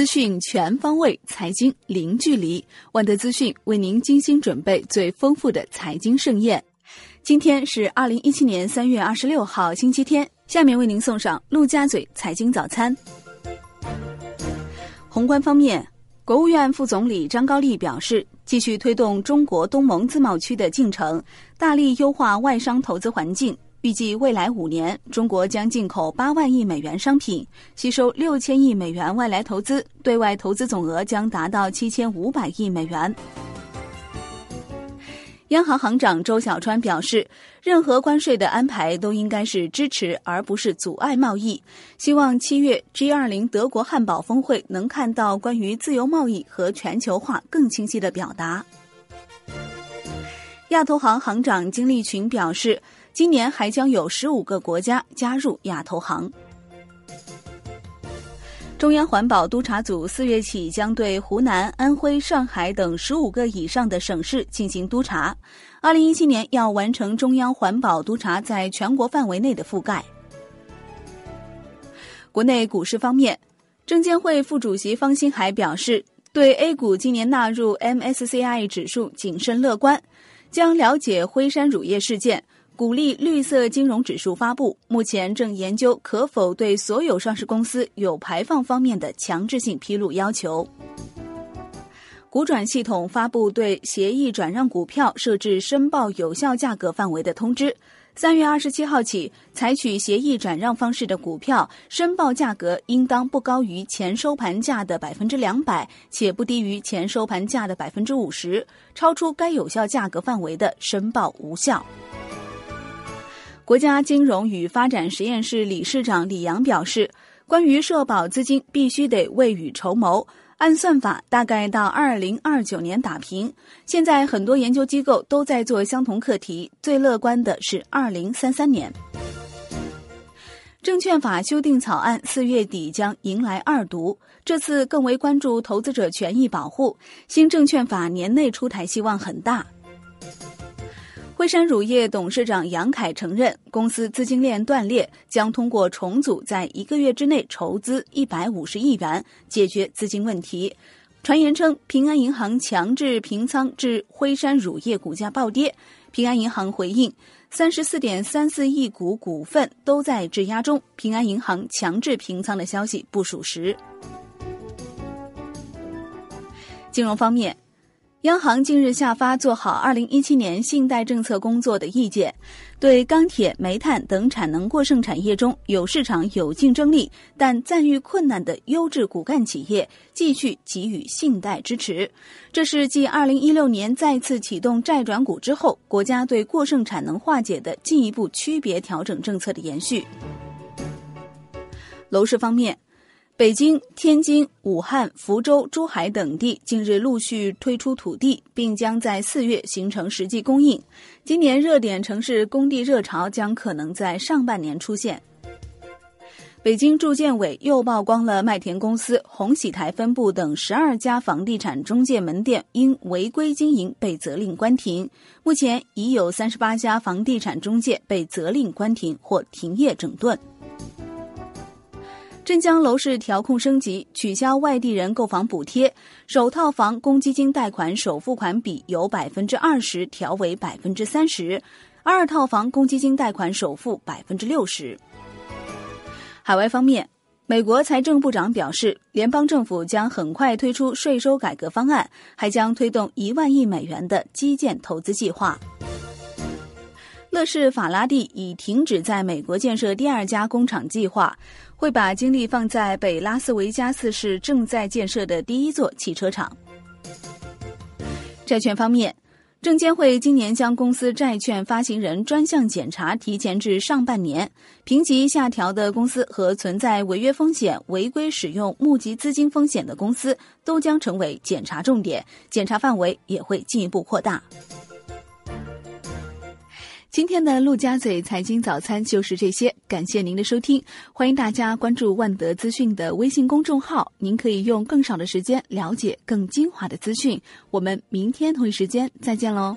资讯全方位，财经零距离。万德资讯为您精心准备最丰富的财经盛宴。今天是二零一七年三月二十六号，星期天。下面为您送上陆家嘴财经早餐。宏观方面，国务院副总理张高丽表示，继续推动中国东盟自贸区的进程，大力优化外商投资环境。预计未来五年，中国将进口八万亿美元商品，吸收六千亿美元外来投资，对外投资总额将达到七千五百亿美元。央行行长周小川表示，任何关税的安排都应该是支持而不是阻碍贸易。希望七月 G 二零德国汉堡峰会能看到关于自由贸易和全球化更清晰的表达。亚投行行长金立群表示。今年还将有十五个国家加入亚投行。中央环保督察组四月起将对湖南、安徽、上海等十五个以上的省市进行督查，二零一七年要完成中央环保督查在全国范围内的覆盖。国内股市方面，证监会副主席方星海表示，对 A 股今年纳入 MSCI 指数谨慎乐观，将了解辉山乳业事件。鼓励绿色金融指数发布，目前正研究可否对所有上市公司有排放方面的强制性披露要求。股转系统发布对协议转让股票设置申报有效价格范围的通知，三月二十七号起，采取协议转让方式的股票申报价格应当不高于前收盘价的百分之两百，且不低于前收盘价的百分之五十，超出该有效价格范围的申报无效。国家金融与发展实验室理事长李阳表示，关于社保资金必须得未雨绸缪，按算法大概到二零二九年打平。现在很多研究机构都在做相同课题，最乐观的是二零三三年。证券法修订草案四月底将迎来二读，这次更为关注投资者权益保护。新证券法年内出台希望很大。辉山乳业董事长杨凯承认，公司资金链断裂，将通过重组，在一个月之内筹资一百五十亿元，解决资金问题。传言称，平安银行强制平仓致辉山乳业股价暴跌。平安银行回应，三十四点三四亿股股份都在质押中，平安银行强制平仓的消息不属实。金融方面。央行近日下发做好二零一七年信贷政策工作的意见，对钢铁、煤炭等产能过剩产业中有市场、有竞争力但赞誉困难的优质骨干企业，继续给予信贷支持。这是继二零一六年再次启动债转股之后，国家对过剩产能化解的进一步区别调整政策的延续。楼市方面。北京、天津、武汉、福州、珠海等地近日陆续推出土地，并将在四月形成实际供应。今年热点城市供地热潮将可能在上半年出现。北京住建委又曝光了麦田公司、红喜台分部等十二家房地产中介门店因违规经营被责令关停。目前已有三十八家房地产中介被责令关停或停业整顿。镇江楼市调控升级，取消外地人购房补贴，首套房公积金贷款首付款比由百分之二十调为百分之三十，二套房公积金贷款首付百分之六十。海外方面，美国财政部长表示，联邦政府将很快推出税收改革方案，还将推动一万亿美元的基建投资计划。乐视法拉第已停止在美国建设第二家工厂计划，会把精力放在北拉斯维加斯市正在建设的第一座汽车厂。债券方面，证监会今年将公司债券发行人专项检查提前至上半年，评级下调的公司和存在违约风险、违规使用募集资金风险的公司都将成为检查重点，检查范围也会进一步扩大。今天的陆家嘴财经早餐就是这些，感谢您的收听，欢迎大家关注万德资讯的微信公众号，您可以用更少的时间了解更精华的资讯。我们明天同一时间再见喽。